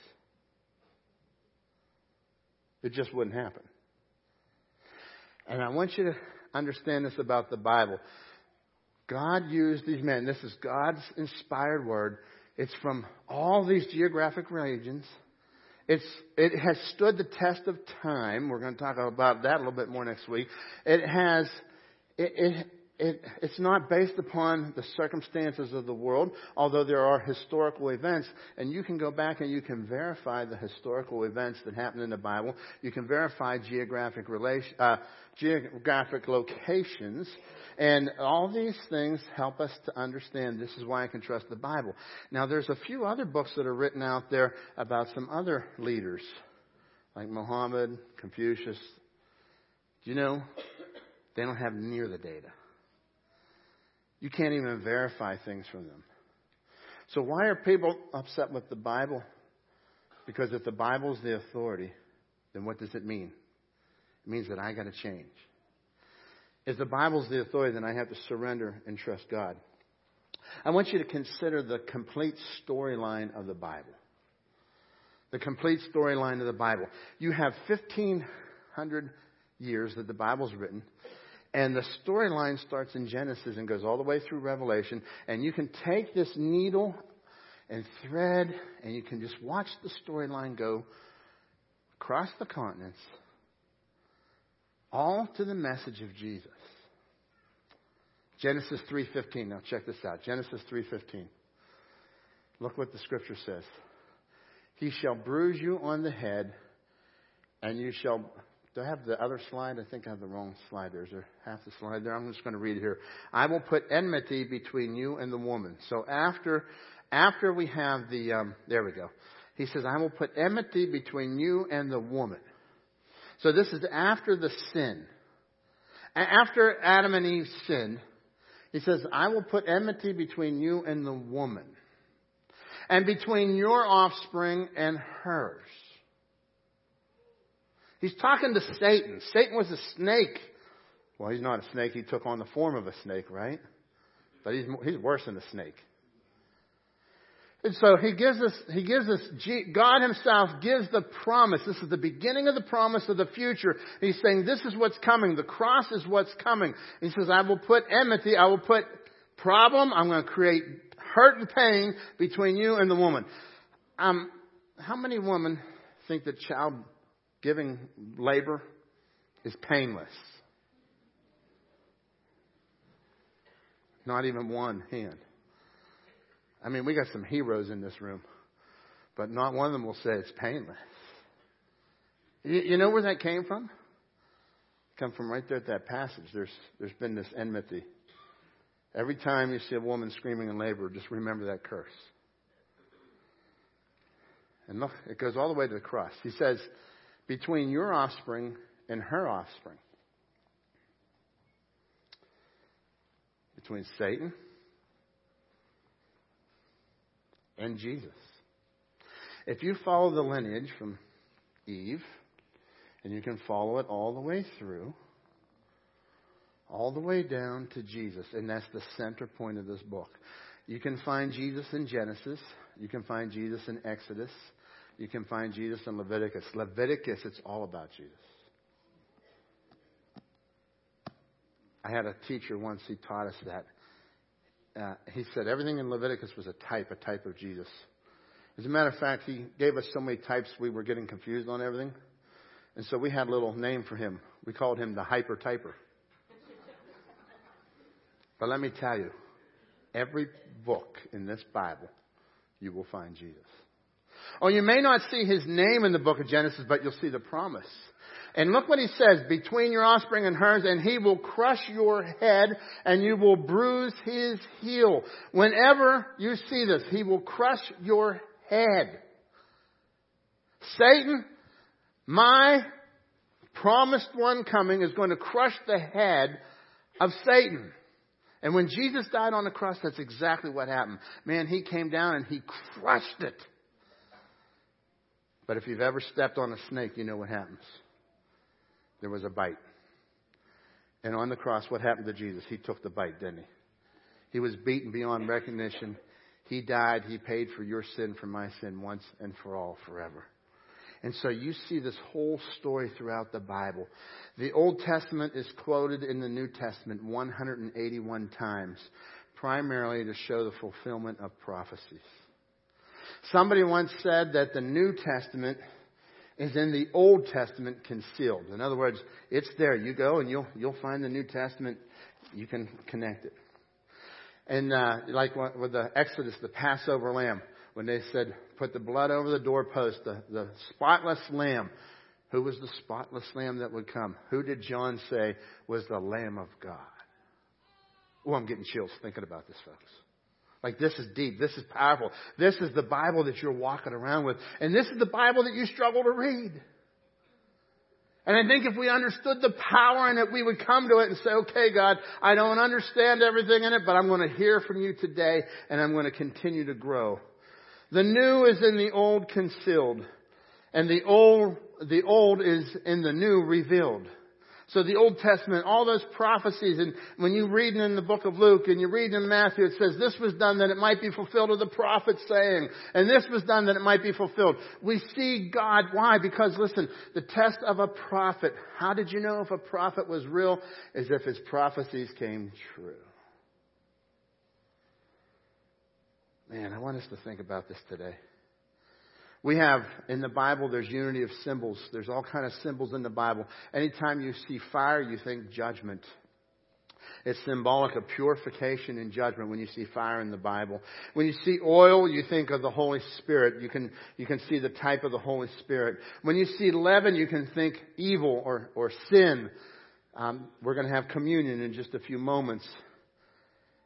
It just wouldn't happen. And I want you to understand this about the Bible. God used these men. This is God's inspired word. It's from all these geographic regions. It's, it has stood the test of time. We're going to talk about that a little bit more next week. It has it, it, it, it's not based upon the circumstances of the world, although there are historical events, and you can go back and you can verify the historical events that happen in the Bible. You can verify geographic relation, uh, geographic locations, and all these things help us to understand this is why I can trust the Bible. Now, there's a few other books that are written out there about some other leaders, like Muhammad, Confucius. Do you know they don't have near the data. You can't even verify things from them. So why are people upset with the Bible? Because if the Bible is the authority, then what does it mean? It means that I got to change. If the Bible is the authority, then I have to surrender and trust God. I want you to consider the complete storyline of the Bible. The complete storyline of the Bible. You have 1,500 years that the Bible's written, and the storyline starts in Genesis and goes all the way through Revelation. And you can take this needle and thread, and you can just watch the storyline go across the continents, all to the message of Jesus. Genesis 3:15. Now check this out. Genesis 3:15. Look what the scripture says. He shall bruise you on the head, and you shall do I have the other slide? I think I have the wrong slide. There's a half the slide there. I'm just going to read it here. I will put enmity between you and the woman. So after, after we have the, um, there we go. He says, I will put enmity between you and the woman. So this is after the sin. After Adam and Eve sinned, he says, I will put enmity between you and the woman, and between your offspring and hers. He's talking to Satan. Satan was a snake. Well, he's not a snake. He took on the form of a snake, right? But he's, he's worse than a snake. And so he gives us, he gives us, God himself gives the promise. This is the beginning of the promise of the future. He's saying this is what's coming. The cross is what's coming. He says, I will put enmity, I will put problem, I'm going to create hurt and pain between you and the woman. Um, how many women think that child giving labor is painless? Not even one hand. I mean, we got some heroes in this room, but not one of them will say it's painless. You, you know where that came from? Come from right there at that passage. There's there's been this enmity. Every time you see a woman screaming in labor, just remember that curse. And look, it goes all the way to the cross. He says, between your offspring and her offspring. Between Satan and Jesus. If you follow the lineage from Eve, and you can follow it all the way through, all the way down to Jesus, and that's the center point of this book. You can find Jesus in Genesis, you can find Jesus in Exodus, you can find Jesus in Leviticus. Leviticus, it's all about Jesus. I had a teacher once, he taught us that uh, he said everything in Leviticus was a type, a type of Jesus. As a matter of fact, he gave us so many types we were getting confused on everything. And so we had a little name for him. We called him the hyper typer. [laughs] but let me tell you, every book in this Bible, you will find Jesus. Oh, you may not see his name in the book of Genesis, but you'll see the promise. And look what he says, between your offspring and hers, and he will crush your head, and you will bruise his heel. Whenever you see this, he will crush your head. Satan, my promised one coming is going to crush the head of Satan. And when Jesus died on the cross, that's exactly what happened. Man, he came down and he crushed it. But if you've ever stepped on a snake, you know what happens there was a bite. And on the cross, what happened to Jesus? He took the bite, didn't he? He was beaten beyond recognition. He died. He paid for your sin, for my sin, once and for all, forever. And so you see this whole story throughout the Bible. The Old Testament is quoted in the New Testament 181 times, primarily to show the fulfillment of prophecies. Somebody once said that the New Testament is in the Old Testament concealed. In other words, it's there. You go and you'll you'll find the New Testament. You can connect it. And uh, like with the Exodus, the Passover lamb, when they said, "Put the blood over the doorpost," the, the spotless lamb. Who was the spotless lamb that would come? Who did John say was the Lamb of God? Oh, I'm getting chills thinking about this, folks. Like this is deep. This is powerful. This is the Bible that you're walking around with. And this is the Bible that you struggle to read. And I think if we understood the power in it, we would come to it and say, okay, God, I don't understand everything in it, but I'm going to hear from you today and I'm going to continue to grow. The new is in the old concealed and the old, the old is in the new revealed. So the Old Testament, all those prophecies, and when you read in the book of Luke and you read in Matthew, it says this was done that it might be fulfilled of the prophet saying, and this was done that it might be fulfilled. We see God. Why? Because listen, the test of a prophet, how did you know if a prophet was real? Is if his prophecies came true. Man, I want us to think about this today. We have in the Bible there's unity of symbols. There's all kind of symbols in the Bible. Anytime you see fire, you think judgment. It's symbolic of purification and judgment when you see fire in the Bible. When you see oil, you think of the Holy Spirit. You can, you can see the type of the Holy Spirit. When you see leaven, you can think evil or, or sin. Um, we're going to have communion in just a few moments.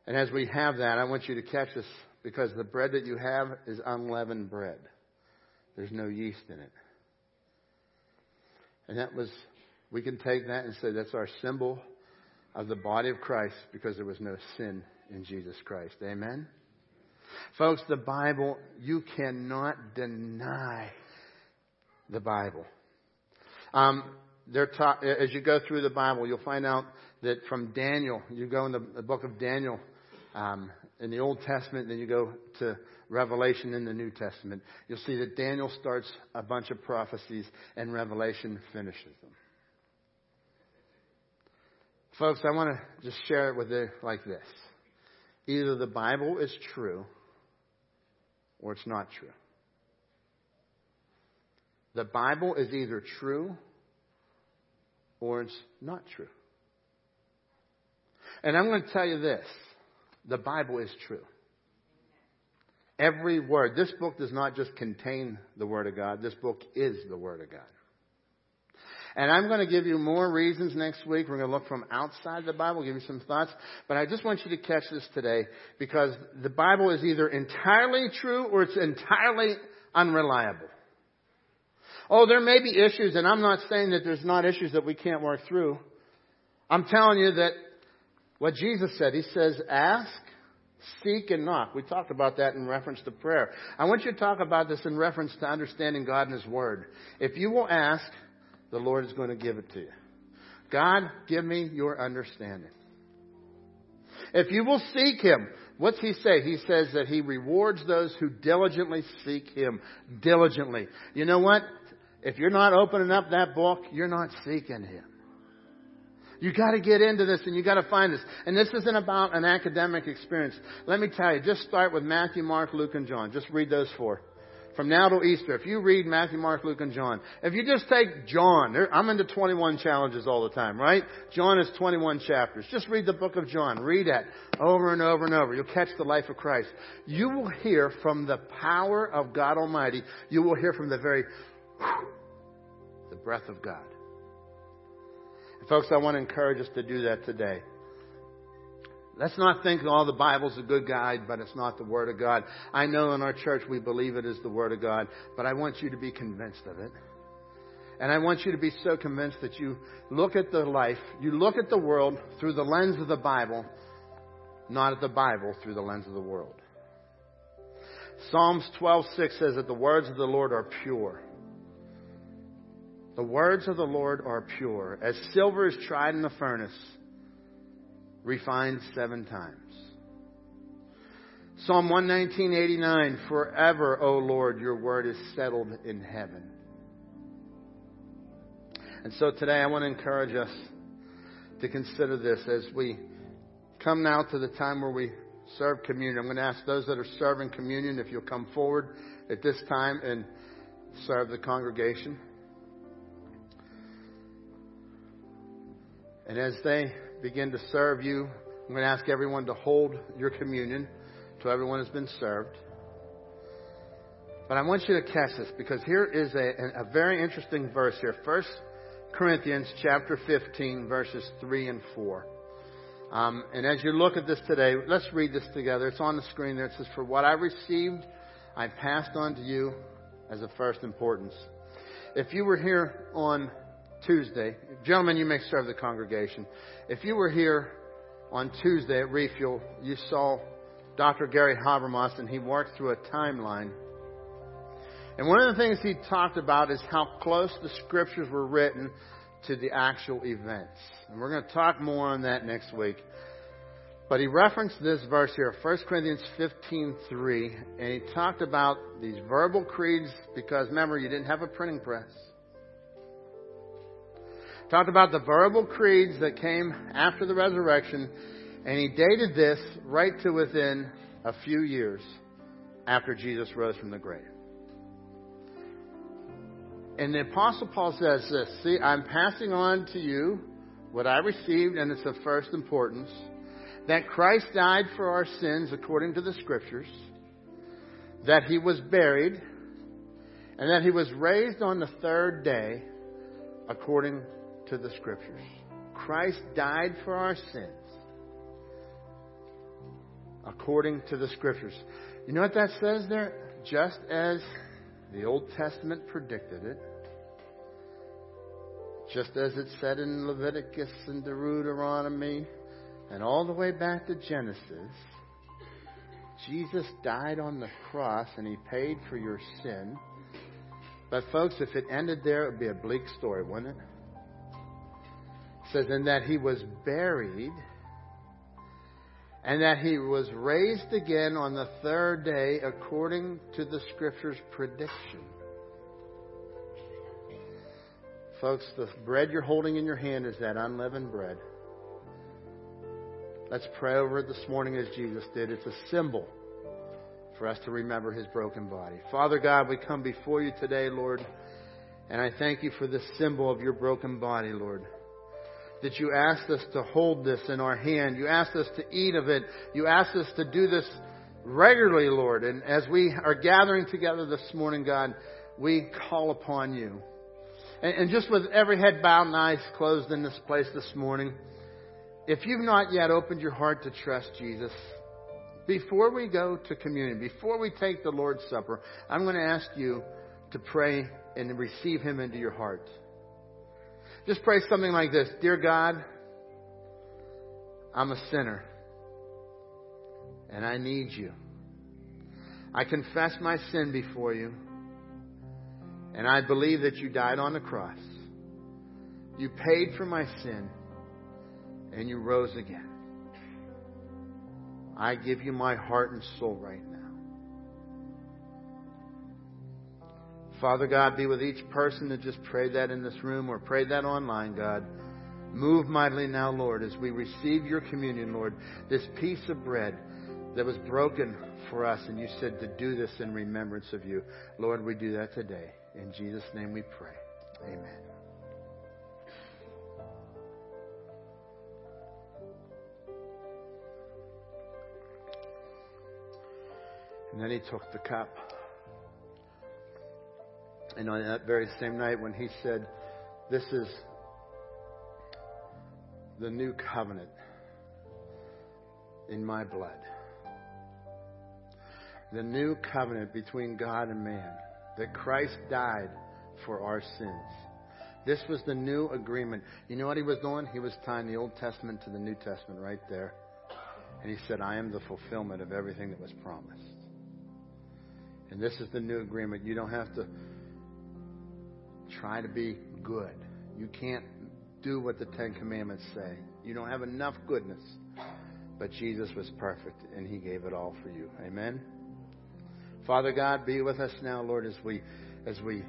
And as we have that, I want you to catch this because the bread that you have is unleavened bread. There's no yeast in it. And that was, we can take that and say that's our symbol of the body of Christ because there was no sin in Jesus Christ. Amen? Folks, the Bible, you cannot deny the Bible. Um, they're taught, as you go through the Bible, you'll find out that from Daniel, you go in the, the book of Daniel, um, in the Old Testament, then you go to Revelation in the New Testament, you'll see that Daniel starts a bunch of prophecies and Revelation finishes them. Folks, I want to just share it with you like this. Either the Bible is true or it's not true. The Bible is either true or it's not true. And I'm going to tell you this the Bible is true. Every word. This book does not just contain the Word of God, this book is the Word of God. And I'm going to give you more reasons next week. We're going to look from outside the Bible, give you some thoughts. But I just want you to catch this today because the Bible is either entirely true or it's entirely unreliable. Oh, there may be issues, and I'm not saying that there's not issues that we can't work through. I'm telling you that what Jesus said, He says, ask, seek, and knock. We talked about that in reference to prayer. I want you to talk about this in reference to understanding God and His Word. If you will ask, the Lord is going to give it to you. God, give me your understanding. If you will seek Him, what's He say? He says that He rewards those who diligently seek Him. Diligently. You know what? If you're not opening up that book, you're not seeking Him. You got to get into this and you got to find this. And this isn't about an academic experience. Let me tell you, just start with Matthew, Mark, Luke, and John. Just read those four. From now till Easter, if you read Matthew, Mark, Luke, and John, if you just take John, I'm into 21 challenges all the time, right? John is 21 chapters. Just read the book of John. Read it over and over and over. You'll catch the life of Christ. You will hear from the power of God Almighty. You will hear from the very, the breath of God. Folks, I want to encourage us to do that today. Let's not think, oh, the Bible's a good guide, but it's not the Word of God. I know in our church we believe it is the Word of God, but I want you to be convinced of it. And I want you to be so convinced that you look at the life, you look at the world through the lens of the Bible, not at the Bible through the lens of the world. Psalms 12:6 says that the words of the Lord are pure. The words of the Lord are pure, as silver is tried in the furnace, refined seven times. Psalm 119:89 Forever, O Lord, your word is settled in heaven. And so today I want to encourage us to consider this as we come now to the time where we serve communion. I'm going to ask those that are serving communion if you'll come forward at this time and serve the congregation. And as they begin to serve you, I'm going to ask everyone to hold your communion to everyone has been served. But I want you to catch this because here is a, a very interesting verse here. First Corinthians chapter 15, verses 3 and 4. Um, and as you look at this today, let's read this together. It's on the screen there. It says, For what I received, I passed on to you as of first importance. If you were here on Tuesday, gentlemen, you may serve the congregation. If you were here on Tuesday at Refuel, you saw Dr. Gary Habermas, and he worked through a timeline. And one of the things he talked about is how close the scriptures were written to the actual events. And we're going to talk more on that next week. But he referenced this verse here, 1 Corinthians 15:3, and he talked about these verbal creeds because remember you didn't have a printing press. Talked about the verbal creeds that came after the resurrection, and he dated this right to within a few years after Jesus rose from the grave. And the Apostle Paul says this See, I'm passing on to you what I received, and it's of first importance that Christ died for our sins according to the Scriptures, that he was buried, and that he was raised on the third day according to the Scriptures. Christ died for our sins according to the Scriptures. You know what that says there? Just as the Old Testament predicted it, just as it said in Leviticus and Deuteronomy, and all the way back to Genesis, Jesus died on the cross and he paid for your sin. But, folks, if it ended there, it would be a bleak story, wouldn't it? Says, and that he was buried, and that he was raised again on the third day according to the scripture's prediction. Folks, the bread you're holding in your hand is that unleavened bread. Let's pray over it this morning as Jesus did. It's a symbol for us to remember his broken body. Father God, we come before you today, Lord, and I thank you for this symbol of your broken body, Lord that you asked us to hold this in our hand. You asked us to eat of it. You asked us to do this regularly, Lord. And as we are gathering together this morning, God, we call upon you. And, and just with every head bowed and eyes closed in this place this morning, if you've not yet opened your heart to trust Jesus, before we go to communion, before we take the Lord's Supper, I'm going to ask you to pray and receive Him into your heart. Just pray something like this Dear God, I'm a sinner and I need you. I confess my sin before you and I believe that you died on the cross. You paid for my sin and you rose again. I give you my heart and soul right now. Father God, be with each person that just prayed that in this room or prayed that online, God. Move mightily now, Lord, as we receive your communion, Lord, this piece of bread that was broken for us, and you said to do this in remembrance of you. Lord, we do that today. In Jesus' name we pray. Amen. And then he took the cup. And on that very same night, when he said, This is the new covenant in my blood, the new covenant between God and man, that Christ died for our sins. This was the new agreement. You know what he was doing? He was tying the Old Testament to the New Testament right there. And he said, I am the fulfillment of everything that was promised. And this is the new agreement. You don't have to try to be good. You can't do what the Ten Commandments say. You don't have enough goodness. But Jesus was perfect, and He gave it all for you. Amen. Father God, be with us now, Lord, as we as we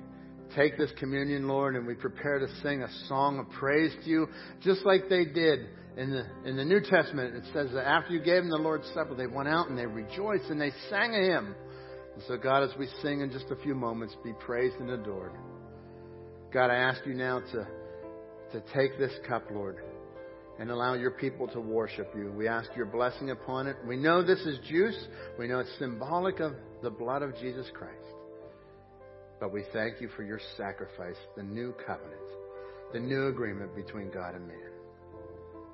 take this communion, Lord, and we prepare to sing a song of praise to you, just like they did in the in the New Testament. It says that after you gave them the Lord's Supper, they went out and they rejoiced and they sang a hymn. And so, God, as we sing in just a few moments, be praised and adored. God, I ask you now to, to take this cup, Lord, and allow your people to worship you. We ask your blessing upon it. We know this is juice. We know it's symbolic of the blood of Jesus Christ. But we thank you for your sacrifice, the new covenant, the new agreement between God and man.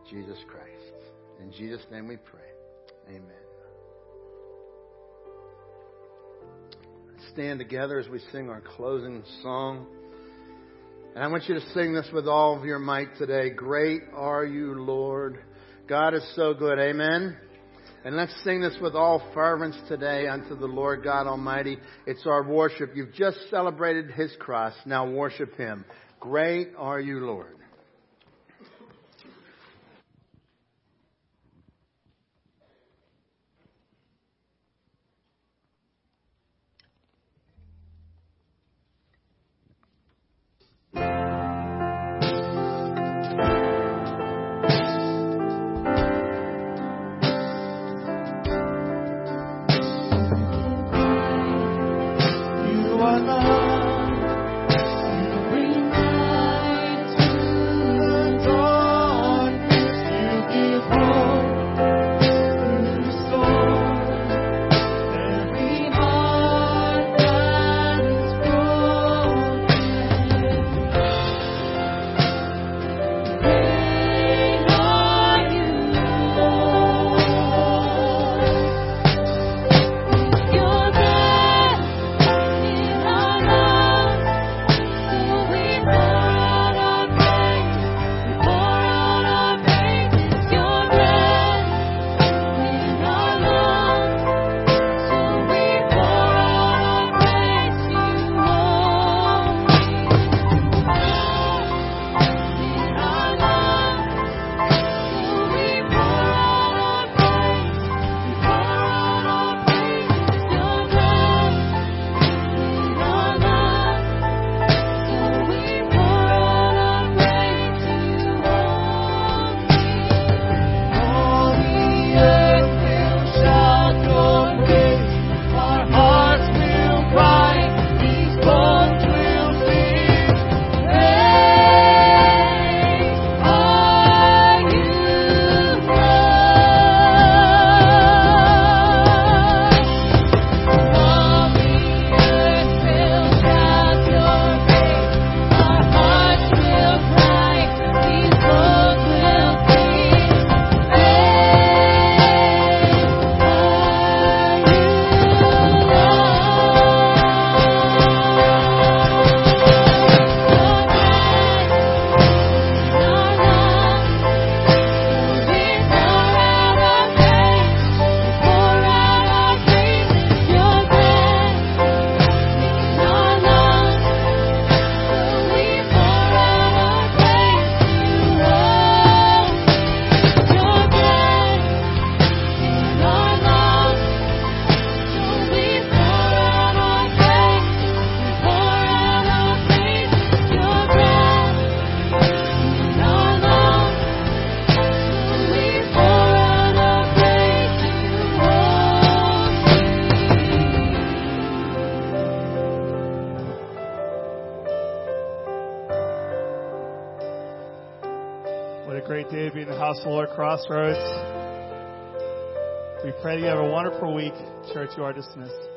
Jesus Christ. In Jesus' name we pray. Amen. Stand together as we sing our closing song. And I want you to sing this with all of your might today. Great are you, Lord. God is so good. Amen. And let's sing this with all fervence today unto the Lord God Almighty. It's our worship. You've just celebrated His cross. Now worship Him. Great are you, Lord. Week. Church, you are dismissed.